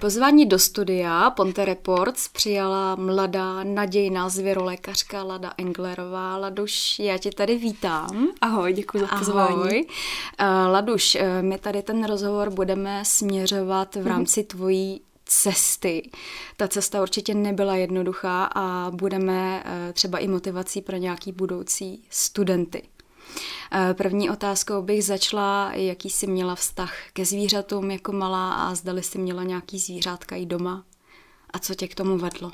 Pozvání do studia Ponte Reports přijala mladá nadějná zvěrolékařka Lada Englerová. Laduš, já tě tady vítám. Ahoj, děkuji za pozvání. Ahoj. Uh, Laduš, uh, my tady ten rozhovor budeme směřovat v mhm. rámci tvojí cesty. Ta cesta určitě nebyla jednoduchá a budeme uh, třeba i motivací pro nějaký budoucí studenty. První otázkou bych začala, jaký jsi měla vztah ke zvířatům jako malá a zdali jsi měla nějaký zvířátka i doma a co tě k tomu vedlo?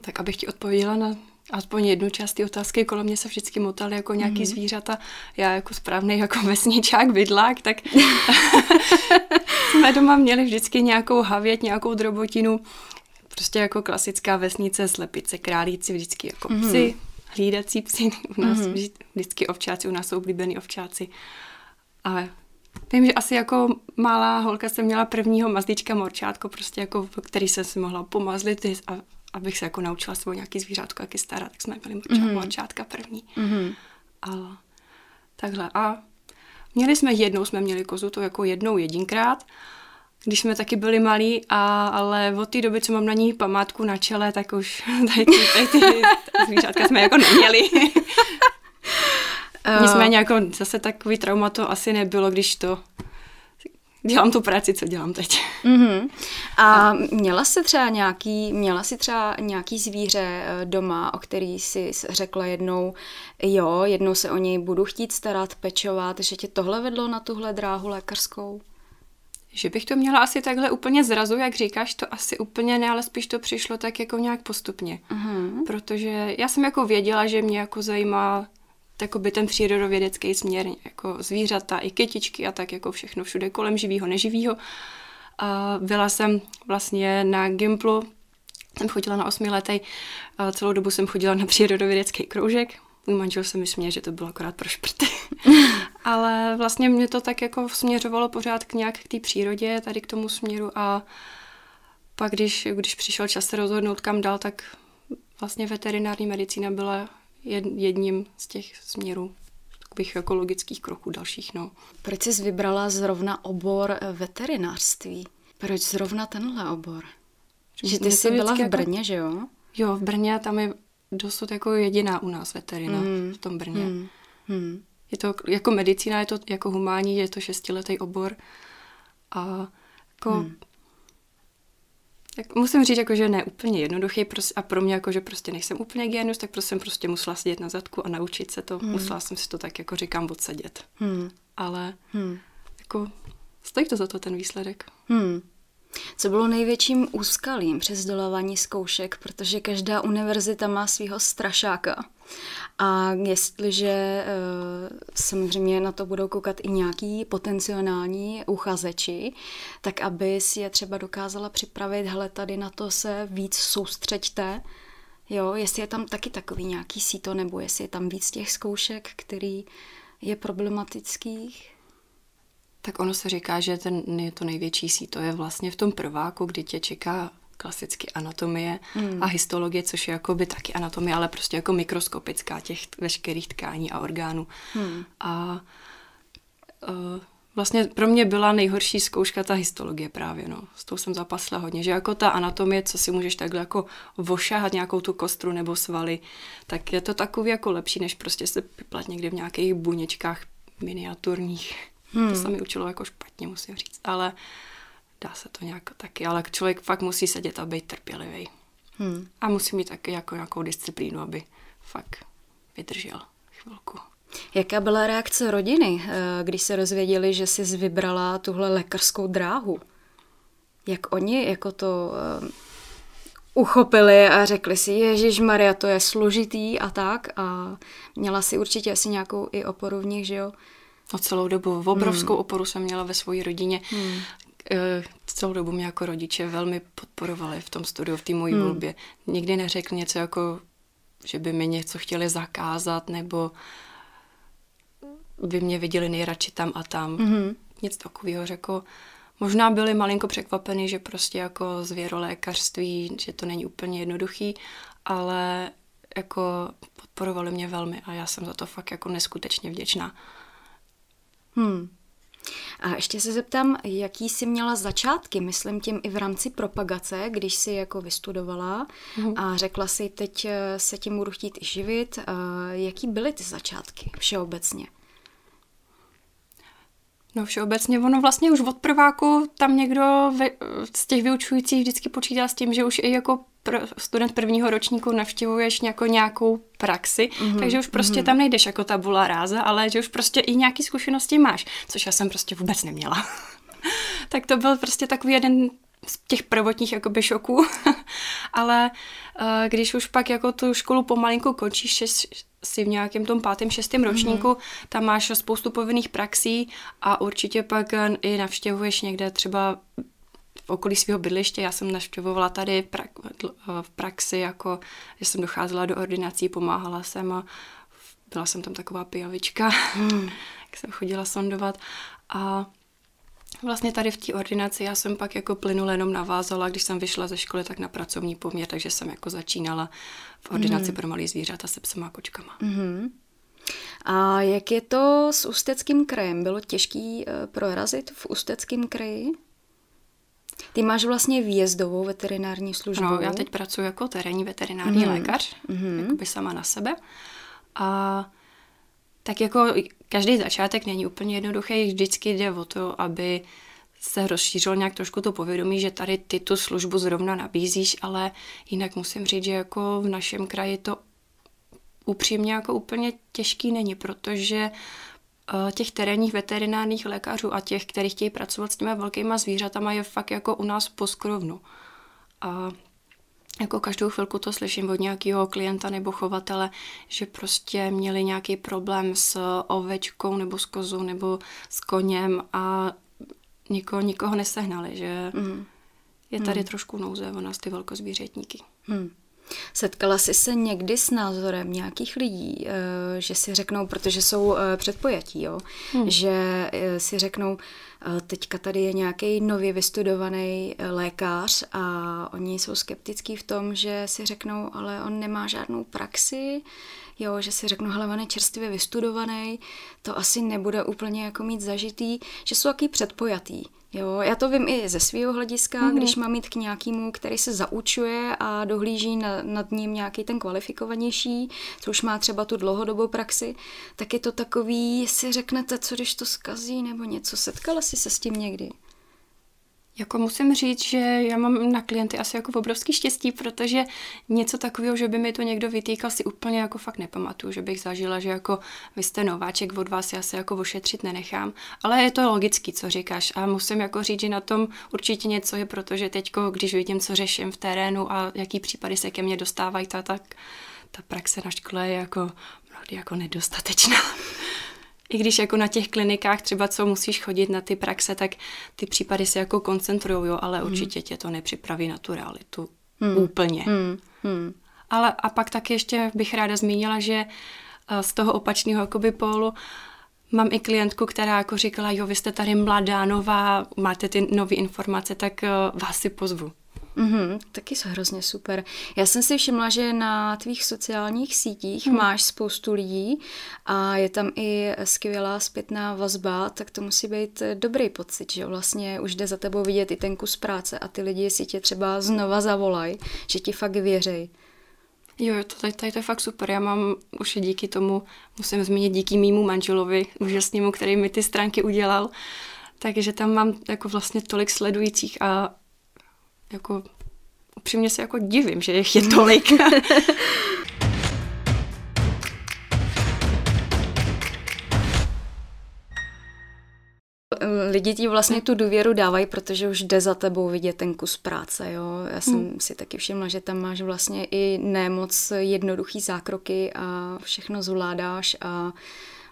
Tak abych ti odpověděla na aspoň jednu část té otázky, kolem mě se vždycky motaly jako nějaký mm-hmm. zvířata. Já jako správný jako vesničák, bydlák, tak jsme doma měli vždycky nějakou havěť, nějakou drobotinu. Prostě jako klasická vesnice, slepice, králíci, vždycky jako mm-hmm. Hlídací psy, u nás mm-hmm. vždycky ovčáci, u nás jsou oblíbený ovčáci. A vím, že asi jako malá holka jsem měla prvního mazlíčka morčátko, prostě jako, který jsem si mohla pomazlit a abych se jako naučila svou nějaký zvířátko, jak je stará, tak jsme byli morčá, mm-hmm. morčátka první. Mm-hmm. A takhle. A měli jsme jednou, jsme měli kozu, to jako jednou jedinkrát když jsme taky byli malí, a, ale od té doby, co mám na ní památku na čele, tak už tady ty, tady ty zvířátka jsme jako neměli. Nicméně jako zase takový trauma to asi nebylo, když to dělám tu práci, co dělám teď. Mm-hmm. A měla jsi třeba nějaký, měla jsi třeba nějaký zvíře eh, doma, o který jsi řekla jednou, jo, jednou se o něj budu chtít starat, pečovat, že tě tohle vedlo na tuhle dráhu lékařskou? Že bych to měla asi takhle úplně zrazu, jak říkáš, to asi úplně ne, ale spíš to přišlo tak jako nějak postupně. Uh-huh. Protože já jsem jako věděla, že mě jako zajímá by ten přírodovědecký směr, jako zvířata, i kytičky a tak jako všechno všude kolem živýho, neživýho. A byla jsem vlastně na Gimplu, jsem chodila na osmiletej, celou dobu jsem chodila na přírodovědecký kroužek, můj manžel se mi směje, že to bylo akorát pro šprty. Ale vlastně mě to tak jako směřovalo pořád k nějak k té přírodě, tady k tomu směru a pak, když, když přišel čas se rozhodnout kam dál, tak vlastně veterinární medicína byla jedním z těch směrů takových ekologických kroků dalších. No. Proč jsi vybrala zrovna obor veterinářství? Proč zrovna tenhle obor? Že ty jsi byla v jako- Brně, jako... že jo? Jo, v Brně, tam je dosud jako jediná u nás veterina mm. v tom Brně. Mm. Mm. Je to jako medicína, je to jako humání, je to šestiletý obor a jako mm. Tak musím říct, jako, že ne úplně jednoduchý a pro mě, jako, že prostě nejsem úplně genius, tak prostě jsem prostě musela sedět na zadku a naučit se to. Hmm. Musela jsem si to tak, jako říkám, odsedět. Hmm. Ale hmm. jako stojí to za to ten výsledek. Hmm. Co bylo největším úskalím při zdolávání zkoušek, protože každá univerzita má svého strašáka. A jestliže eh, samozřejmě na to budou koukat i nějaký potenciální uchazeči, tak aby si je třeba dokázala připravit, hele, tady na to se víc soustřeďte, jo, jestli je tam taky takový nějaký síto, nebo jestli je tam víc těch zkoušek, který je problematických. Tak ono se říká, že ten je to největší síto je vlastně v tom prváku, kdy tě čeká klasicky anatomie hmm. a histologie, což je jako by taky anatomie, ale prostě jako mikroskopická těch veškerých tkání a orgánů. Hmm. A uh, vlastně pro mě byla nejhorší zkouška ta histologie právě, no. S tou jsem zapasla hodně, že jako ta anatomie, co si můžeš takhle jako vošahat nějakou tu kostru nebo svaly, tak je to takový jako lepší, než prostě se vyplat někde v nějakých buněčkách miniaturních. Hmm. To se mi učilo jako špatně, musím říct, ale dá se to nějak taky, ale člověk fakt musí sedět a být trpělivý. Hmm. A musí mít taky jako nějakou disciplínu, aby fakt vydržel chvilku. Jaká byla reakce rodiny, eh, když se rozvěděli, že jsi vybrala tuhle lékařskou dráhu? Jak oni jako to uh, uchopili a řekli si, Ježíš Maria, to je složitý a tak a měla si určitě asi nějakou i oporu v nich, že jo? No celou dobu. Obrovskou hmm. oporu jsem měla ve své rodině. Hmm. Eh, celou dobu mě jako rodiče velmi podporovali v tom studiu, v té mojí hmm. volbě. Nikdy neřekl něco jako, že by mi něco chtěli zakázat, nebo by mě viděli nejradši tam a tam. Hmm. Nic takového řekl. Možná byli malinko překvapeni, že prostě jako zvěrolékařství, že to není úplně jednoduchý, ale jako podporovali mě velmi a já jsem za to fakt jako neskutečně vděčná. Hmm. A ještě se zeptám, jaký jsi měla začátky, myslím tím i v rámci propagace, když jsi jako vystudovala mm. a řekla si, teď eh, se tím budu chtít i živit. Jaký byly ty začátky všeobecně? No všeobecně ono vlastně už od prváku tam někdo z těch vyučujících vždycky počítá s tím, že už i jako pr- student prvního ročníku navštěvuješ nějakou, nějakou praxi, mm-hmm. takže už prostě mm-hmm. tam nejdeš jako tabula ráza, ale že už prostě i nějaký zkušenosti máš, což já jsem prostě vůbec neměla. tak to byl prostě takový jeden z těch prvotních jakoby šoků, ale uh, když už pak jako tu školu pomalinku končíš, si v nějakém tom pátém, šestém ročníku, mm-hmm. tam máš spoustu povinných praxí a určitě pak eh, i navštěvuješ někde třeba v okolí svého bydliště. Já jsem navštěvovala tady v praxi, jako že jsem docházela do ordinací, pomáhala jsem a byla jsem tam taková pijavička, mm. jak jsem chodila sondovat a Vlastně tady v té ordinaci já jsem pak jako plynule jenom navázala, když jsem vyšla ze školy, tak na pracovní poměr, takže jsem jako začínala v ordinaci mm. pro malý zvířata se psama a kočkama. Mm. A jak je to s Ústeckým krajem? Bylo těžký uh, prorazit v Ústeckém kraji? Ty máš vlastně výjezdovou veterinární službu. No, já teď pracuji jako terénní veterinární mm. lékař, mm. jako by sama na sebe. A tak jako každý začátek není úplně jednoduchý, vždycky jde o to, aby se rozšířilo nějak trošku to povědomí, že tady ty tu službu zrovna nabízíš, ale jinak musím říct, že jako v našem kraji to upřímně jako úplně těžký není, protože eh, těch terénních veterinárních lékařů a těch, kteří chtějí pracovat s těmi velkýma zvířatama, je fakt jako u nás poskrovnu. A jako každou chvilku to slyším od nějakého klienta nebo chovatele, že prostě měli nějaký problém s ovečkou nebo s kozou nebo s koněm a nikoho, nikoho nesehnali, že mm. je tady mm. trošku nouze o nás ty velkozvířetníky. Mm. Setkala jsi se někdy s názorem nějakých lidí, eh, že si řeknou, protože jsou eh, předpojatí, jo, hmm. že eh, si řeknou, teďka tady je nějaký nově vystudovaný lékař a oni jsou skeptický v tom, že si řeknou, ale on nemá žádnou praxi, jo, že si řeknu, hele, on je čerstvě vystudovaný, to asi nebude úplně jako mít zažitý, že jsou taky předpojatý. Jo, já to vím i ze svého hlediska, mm-hmm. když mám jít k nějakému, který se zaučuje a dohlíží na, nad ním nějaký ten kvalifikovanější, co už má třeba tu dlouhodobou praxi, tak je to takový, si řeknete, co když to skazí nebo něco. Setkala jsi se s tím někdy? Jako musím říct, že já mám na klienty asi jako obrovský štěstí, protože něco takového, že by mi to někdo vytýkal, si úplně jako fakt nepamatuju, že bych zažila, že jako vy jste nováček, od vás já se jako ošetřit nenechám. Ale je to logický, co říkáš a musím jako říct, že na tom určitě něco je, protože teďko, když vidím, co řeším v terénu a jaký případy se ke mně dostávají, ta, tak ta praxe na škole je jako mnohdy jako nedostatečná i když jako na těch klinikách třeba co musíš chodit na ty praxe, tak ty případy se jako koncentrují, jo, ale hmm. určitě tě to nepřipraví na tu realitu hmm. úplně. Hmm. Hmm. Ale a pak taky ještě bych ráda zmínila, že eh, z toho opačného jakoby pólu mám i klientku, která jako říkala, jo, vy jste tady mladá, nová, máte ty nové informace, tak eh, vás si pozvu. Mm-hmm, taky jsou hrozně super. Já jsem si všimla, že na tvých sociálních sítích mm. máš spoustu lidí a je tam i skvělá zpětná vazba, tak to musí být dobrý pocit, že vlastně už jde za tebou vidět i ten kus práce a ty lidi si tě třeba znova zavolají, že ti fakt věří. Jo, to tady, tady to je fakt super. Já mám už díky tomu, musím zmínit díky mýmu manželovi, úžasnému, který mi ty stránky udělal, takže tam mám jako vlastně tolik sledujících a jako upřímně se jako divím, že jich je tolik. lidi ti vlastně tu důvěru dávají, protože už jde za tebou vidět ten kus práce, jo. Já jsem hmm. si taky všimla, že tam máš vlastně i nemoc jednoduchý zákroky a všechno zvládáš a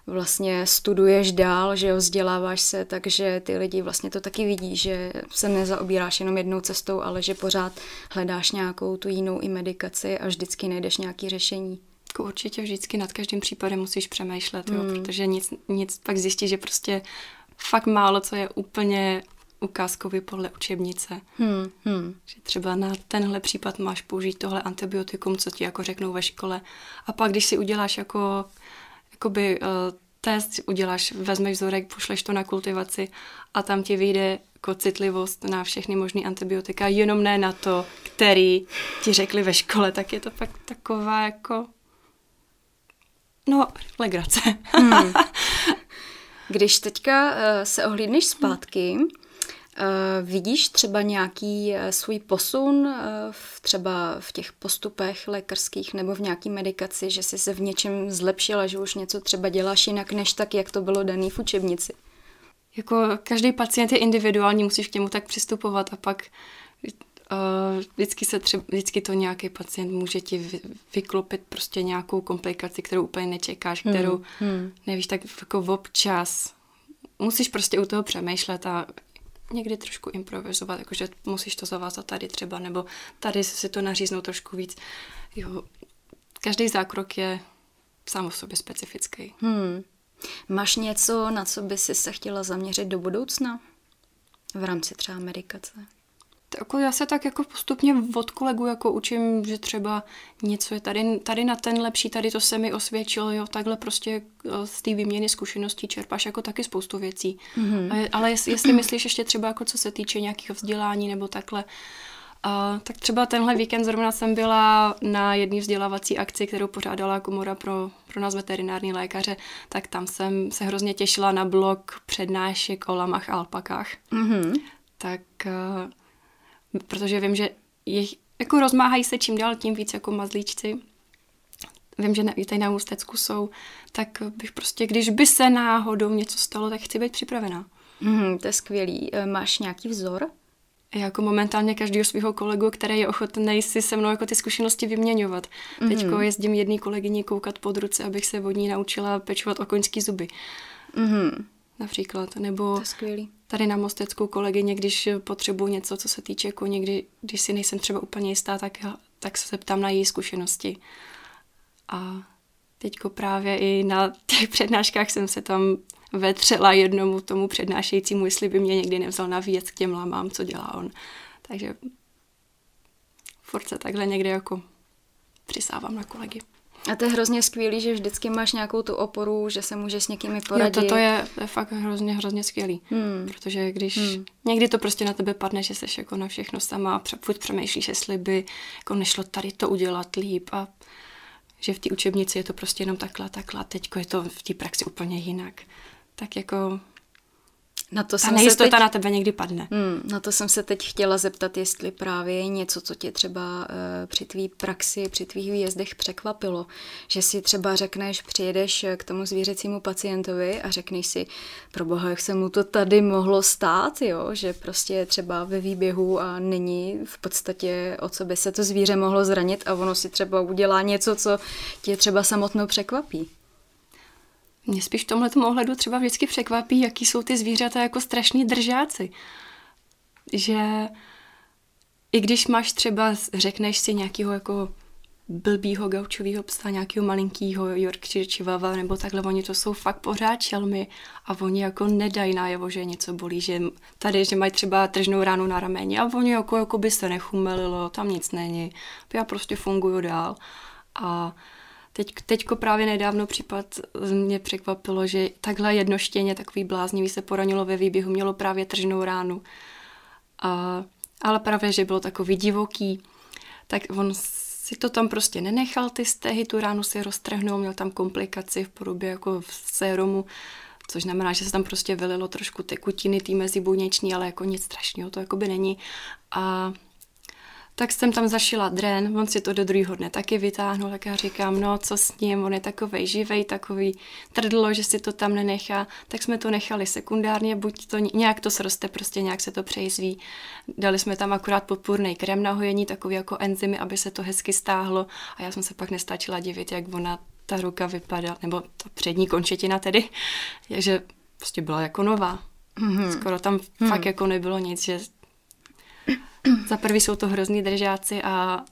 vlastně studuješ dál, že jo, vzděláváš se, takže ty lidi vlastně to taky vidí, že se nezaobíráš jenom jednou cestou, ale že pořád hledáš nějakou tu jinou i medikaci a vždycky najdeš nějaké řešení. Jako určitě vždycky nad každým případem musíš přemýšlet, jo, hmm. protože nic, nic pak zjistí, že prostě fakt málo co je úplně ukázkový podle učebnice. Hmm, hmm. Že třeba na tenhle případ máš použít tohle antibiotikum, co ti jako řeknou ve škole. A pak, když si uděláš jako jakoby uh, test, uděláš, vezmeš vzorek, pošleš to na kultivaci a tam ti vyjde jako citlivost na všechny možné antibiotika, jenom ne na to, který ti řekli ve škole, tak je to pak taková jako no, legrace. Hmm. Když teďka uh, se ohlídneš zpátky, uh, vidíš třeba nějaký uh, svůj posun uh, v, třeba v těch postupech lékařských nebo v nějaký medikaci, že jsi se v něčem zlepšila, že už něco třeba děláš jinak než tak, jak to bylo daný v učebnici? Jako každý pacient je individuální, musíš k němu tak přistupovat a pak Uh, vždycky, se třeba, vždycky to nějaký pacient může ti vy, vyklopit prostě nějakou komplikaci, kterou úplně nečekáš, kterou hmm, hmm. nevíš, tak jako občas musíš prostě u toho přemýšlet a někdy trošku improvizovat, jakože musíš to zavázat tady třeba, nebo tady si to naříznout trošku víc. Jo, každý zákrok je sám o sobě specifický. Hmm. Máš něco, na co by si se chtěla zaměřit do budoucna? V rámci třeba medikace? Jako já se tak jako postupně od kolegu jako učím, že třeba něco je tady, tady na ten lepší, tady to se mi osvědčilo, jo, takhle prostě eh, z té výměny zkušeností čerpáš jako taky spoustu věcí. Mm-hmm. Ale jestli, jestli myslíš ještě třeba jako co se týče nějakého vzdělání nebo takhle, a, tak třeba tenhle víkend zrovna jsem byla na jedné vzdělávací akci, kterou pořádala komora pro, pro nás veterinární lékaře, tak tam jsem se hrozně těšila na blok přednášek o lamách a alpakách. Mm-hmm. Tak eh, protože vím, že je, jako rozmáhají se čím dál tím víc jako mazlíčci. Vím, že i tady na Ústecku jsou, tak bych prostě, když by se náhodou něco stalo, tak chci být připravená. Mm, to je skvělý. E, máš nějaký vzor? Já jako momentálně každého svého kolegu, který je ochotný si se mnou jako ty zkušenosti vyměňovat. Mm. Teďko jezdím jedný kolegyni koukat pod ruce, abych se od ní naučila pečovat o koňský zuby. Mm. Například. Nebo to je skvělý tady na Mosteckou kolegyně, když potřebuji něco, co se týče jako někdy, když si nejsem třeba úplně jistá, tak, tak se ptám na její zkušenosti. A teďko právě i na těch přednáškách jsem se tam vetřela jednomu tomu přednášejícímu, jestli by mě někdy nevzal na věc k těm lamám, co dělá on. Takže furt se takhle někde jako přisávám na kolegy. A to je hrozně skvělý, že vždycky máš nějakou tu oporu, že se můžeš s někými poradit. Jo, toto je, je fakt hrozně, hrozně skvělý. Hmm. Protože když hmm. někdy to prostě na tebe padne, že jsi jako na všechno sama a furt přemýšlíš, jestli by jako nešlo tady to udělat líp a že v té učebnici je to prostě jenom takhle, takhle, teďko je to v té praxi úplně jinak. Tak jako na to Ta jsem nejistota se teď, na tebe někdy padne. Hmm, na to jsem se teď chtěla zeptat, jestli právě něco, co tě třeba uh, při tvý praxi, při tvých výjezdech překvapilo, že si třeba řekneš, přijedeš k tomu zvířecímu pacientovi a řekneš si, pro boha, jak se mu to tady mohlo stát, jo? že prostě třeba ve výběhu a není v podstatě, o co by se to zvíře mohlo zranit a ono si třeba udělá něco, co tě třeba samotnou překvapí. Mě spíš v tomhle ohledu třeba vždycky překvapí, jaký jsou ty zvířata jako strašní držáci. Že i když máš třeba, řekneš si nějakého jako blbýho gaučového psa, nějakého malinkého Yorkshire Chihuahua nebo takhle, oni to jsou fakt pořád čelmy a oni jako nedají najevo, že něco bolí, že tady, že mají třeba tržnou ránu na rameni a oni jako, jako by se nechumelilo, tam nic není, já prostě funguju dál a Teď, teďko právě nedávno případ mě překvapilo, že takhle jednoštěně, takový bláznivý se poranilo ve výběhu, mělo právě tržnou ránu. A, ale právě, že bylo takový divoký, tak on si to tam prostě nenechal, ty stehy, tu ránu si roztrhnul, měl tam komplikaci v podobě jako v sérumu, což znamená, že se tam prostě vylilo trošku tekutiny tý mezibuněční, ale jako nic strašného to jako by není. A tak jsem tam zašila dren, on si to do druhého dne taky vytáhnul, tak já říkám, no co s ním, on je takovej živej, takový trdlo, že si to tam nenechá, tak jsme to nechali sekundárně, buď to nějak to sroste, prostě nějak se to přejizví. Dali jsme tam akorát podpůrný krem na hojení, takový jako enzymy, aby se to hezky stáhlo a já jsem se pak nestačila divit, jak ona ta ruka vypadá, nebo ta přední končetina tedy, že prostě byla jako nová. Mm-hmm. Skoro tam mm. fakt jako nebylo nic, že za prvý jsou to hrozný držáci a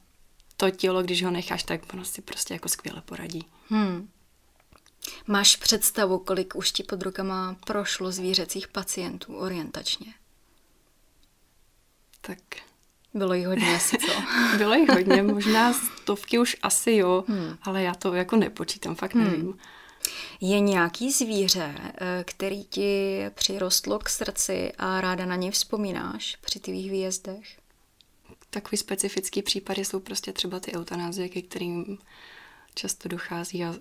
to tělo, když ho necháš, tak ono si prostě jako skvěle poradí. Hmm. Máš představu, kolik už ti pod rukama prošlo zvířecích pacientů orientačně? Tak... Bylo jich hodně asi, co? Bylo jich hodně, možná stovky už asi jo, hmm. ale já to jako nepočítám, fakt hmm. Je nějaký zvíře, eh, který ti přirostlo k srdci a ráda na něj vzpomínáš při tvých výjezdech? Takový specifický případy jsou prostě třeba ty eutanázie, ke kterým často dochází a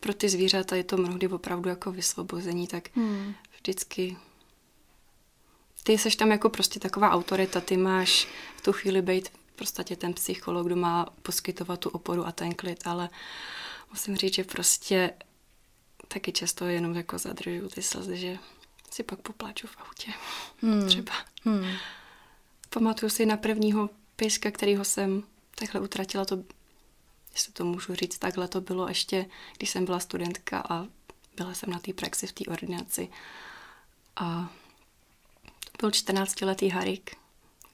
pro ty zvířata je to mnohdy opravdu jako vysvobození, tak hmm. vždycky ty seš tam jako prostě taková autorita, ty máš v tu chvíli být v podstatě ten psycholog, kdo má poskytovat tu oporu a ten klid, ale musím říct, že prostě taky často jenom jako zadržuju ty slzy, že si pak popláču v autě. Hmm. Třeba. Hmm. Pamatuju si na prvního pejska, kterýho jsem takhle utratila, to, jestli to můžu říct, takhle to bylo ještě, když jsem byla studentka a byla jsem na té praxi v té ordinaci. A to byl 14-letý Harik,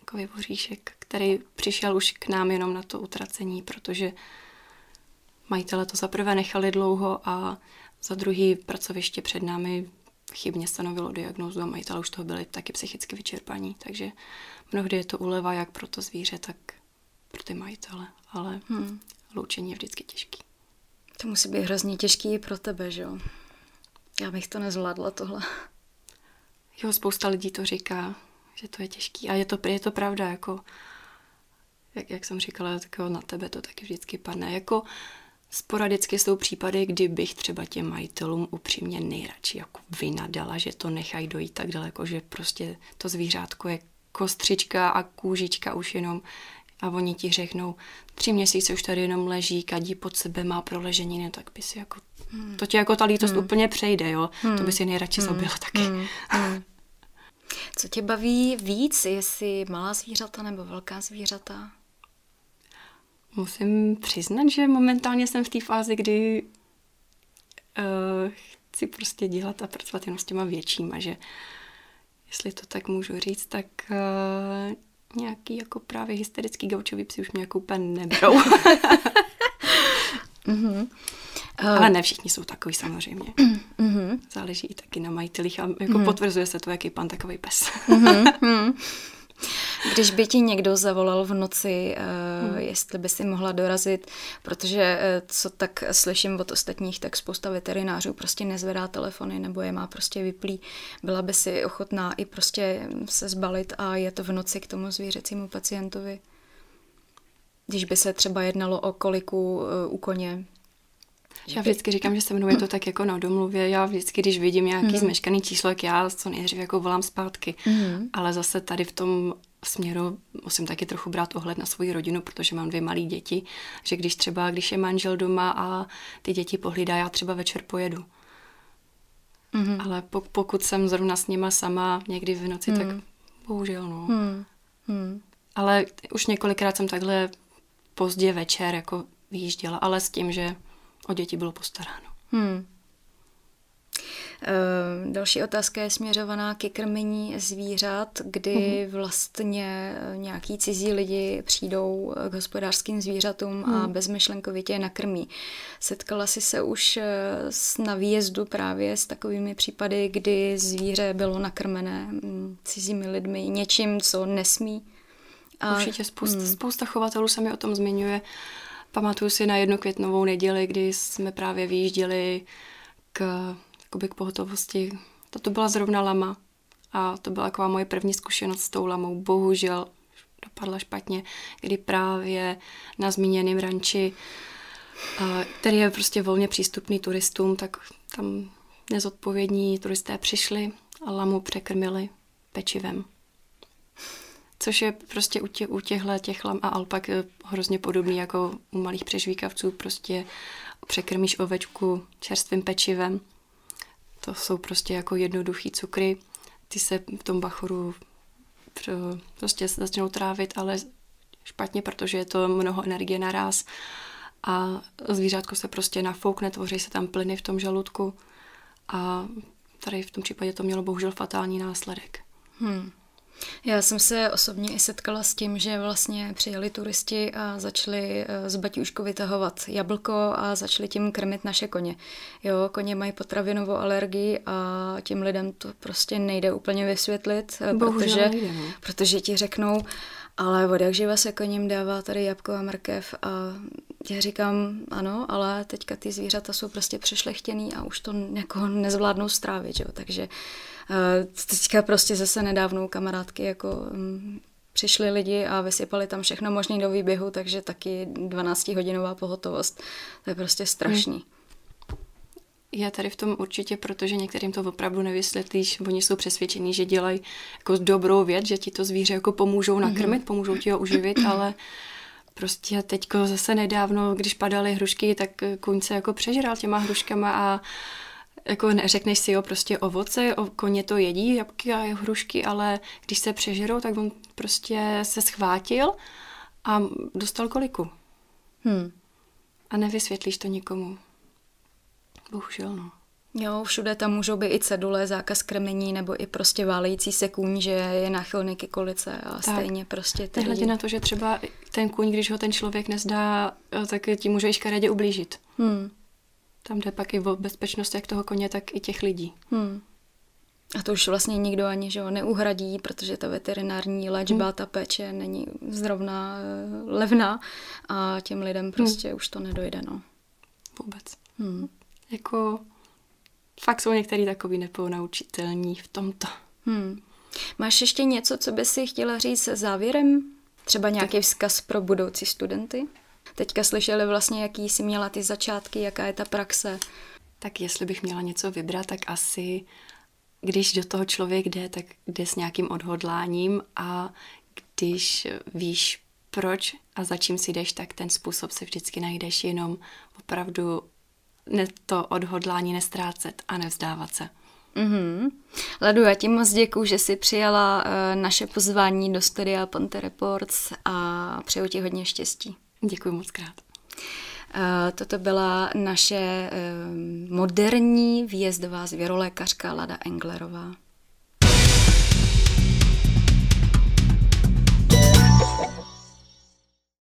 takový voříšek, který přišel už k nám jenom na to utracení, protože majitele to za prvé nechali dlouho a za druhý pracoviště před námi chybně stanovilo diagnózu a majitele už toho byli taky psychicky vyčerpaní, takže mnohdy je to uleva jak pro to zvíře, tak pro ty majitele, ale hmm. loučení je vždycky těžký. To musí být hrozně těžký i pro tebe, že jo? Já bych to nezvládla tohle. Jo, spousta lidí to říká, že to je těžký. A je to, je to pravda, jako, jak, jak jsem říkala, tak na tebe to taky vždycky padne. Jako sporadicky jsou případy, kdy bych třeba těm majitelům upřímně nejradši jako vynadala, že to nechají dojít tak daleko, že prostě to zvířátko je kostřička a kůžička už jenom a oni ti řeknou, tři měsíce už tady jenom leží, kadí pod sebe, má proleženiny, tak by si jako, hmm. to ti jako ta lítost hmm. úplně přejde, jo, hmm. to by si nejradši hmm. zabila taky. Hmm. Hmm. Co tě baví víc, jestli malá zvířata nebo velká zvířata? Musím přiznat, že momentálně jsem v té fázi, kdy uh, chci prostě dělat a pracovat jenom s těma většíma, že jestli to tak můžu říct, tak uh, nějaký jako právě hysterický gaučový psi už mě jako úplně neberou. mm-hmm. Ale ne všichni jsou takový samozřejmě. Mm-hmm. Záleží i taky na majitelích a jako mm-hmm. potvrzuje se to, jaký pan takový pes. mm-hmm. Když by ti někdo zavolal v noci, hmm. jestli by si mohla dorazit, protože eh, co tak slyším od ostatních, tak spousta veterinářů prostě nezvedá telefony nebo je má prostě vyplý. Byla by si ochotná i prostě se zbalit a je to v noci k tomu zvířecímu pacientovi? Když by se třeba jednalo o koliku eh, u koně, já vždycky říkám, že se mnou je to tak jako na domluvě. Já vždycky, když vidím nějaký mm. zmeškaný číslo, jak já co nejdřív jako volám zpátky. Mm. Ale zase tady v tom směru musím taky trochu brát ohled na svoji rodinu, protože mám dvě malé děti, že když třeba, když je manžel doma a ty děti pohlídá, já třeba večer pojedu. Mm. Ale pokud jsem zrovna s nima sama někdy v noci, mm. tak mhm. bohužel no. Mm. Mm. Ale už několikrát jsem takhle pozdě večer jako vyjížděla, ale s tím, že o děti bylo postaráno. Hmm. Uh, další otázka je směřovaná ke krmení zvířat, kdy uh-huh. vlastně eh, nějaký cizí lidi přijdou k hospodářským zvířatům a hmm. bezmyšlenkovitě je nakrmí. Setkala jsi se už na výjezdu právě s takovými případy, kdy zvíře bylo nakrmené mm, cizími lidmi něčím, co nesmí? A... Určitě spousta, hmm. spousta chovatelů se mi o tom zmiňuje. Pamatuju si na jednu květnovou neděli, kdy jsme právě vyjížděli k, jakoby k pohotovosti. Toto byla zrovna lama a to byla taková moje první zkušenost s tou lamou. Bohužel dopadla špatně, kdy právě na zmíněném ranči, který je prostě volně přístupný turistům, tak tam nezodpovědní turisté přišli a lamu překrmili pečivem což je prostě u, tě, u těchhle těch lam a alpak eh, hrozně podobný jako u malých přežvíkavců, prostě překrmíš ovečku čerstvým pečivem. To jsou prostě jako jednoduchý cukry. Ty se v tom bachoru prostě začnou trávit, ale špatně, protože je to mnoho energie naraz a zvířátko se prostě nafoukne, tvoří se tam plyny v tom žaludku a tady v tom případě to mělo bohužel fatální následek. Hmm. Já jsem se osobně i setkala s tím, že vlastně přijeli turisti a začali eh, z baťušku vytahovat jablko a začali tím krmit naše koně. Jo, koně mají potravinovou alergii a těm lidem to prostě nejde úplně vysvětlit, eh, protože, nejde, no. protože ti řeknou, ale od jak živa se koním dává tady jabko a mrkev a já říkám, ano, ale teďka ty zvířata jsou prostě přešlechtěný a už to jako nezvládnou strávit, jo? takže uh, teďka prostě zase nedávnou kamarádky jako um, přišli lidi a vysypali tam všechno možný do výběhu, takže taky 12-hodinová pohotovost. To je prostě strašný. Hmm. Já tady v tom určitě, protože některým to opravdu nevysvětlíš, oni jsou přesvědčení, že dělají jako dobrou věc, že ti to zvíře jako pomůžou nakrmit, mm-hmm. pomůžou ti ho uživit, ale prostě teďko zase nedávno, když padaly hrušky, tak kuň se jako přežral těma hruškama a jako neřekneš si jo, prostě ovoce, o, koně to jedí, jabky a hrušky, ale když se přežerou, tak on prostě se schvátil a dostal koliku. Hmm. A nevysvětlíš to nikomu. Bohužel, no. Jo, všude tam můžou být i cedule, zákaz krmení, nebo i prostě válející se kůň, že je náchylný ke kolice a tak. stejně prostě ty lidi... na to, že třeba ten kůň, když ho ten člověk nezdá, tak ti může i škaredě ublížit. Hmm. Tam jde pak i o bezpečnost jak toho koně, tak i těch lidí. Hmm. A to už vlastně nikdo ani že ho neuhradí, protože ta veterinární léčba, hmm. ta péče není zrovna eh, levná a těm lidem prostě hmm. už to nedojde. No. Vůbec. Hmm. Jako fakt jsou některý takový neponaučitelní v tomto. Hmm. Máš ještě něco, co by si chtěla říct závěrem? Třeba nějaký vzkaz pro budoucí studenty? Teďka slyšeli vlastně, jaký jsi měla ty začátky, jaká je ta praxe. Tak jestli bych měla něco vybrat, tak asi když do toho člověk jde, tak jde s nějakým odhodláním a když víš proč a za čím si jdeš, tak ten způsob se vždycky najdeš jenom opravdu ne, to odhodlání nestrácet a nevzdávat se. Mm-hmm. Ladu, já ti moc děkuji, že jsi přijala uh, naše pozvání do studia Ponte Reports a přeju ti hodně štěstí. Děkuji moc krát. Uh, toto byla naše uh, moderní výjezdová zvěrolékařka Lada Englerová.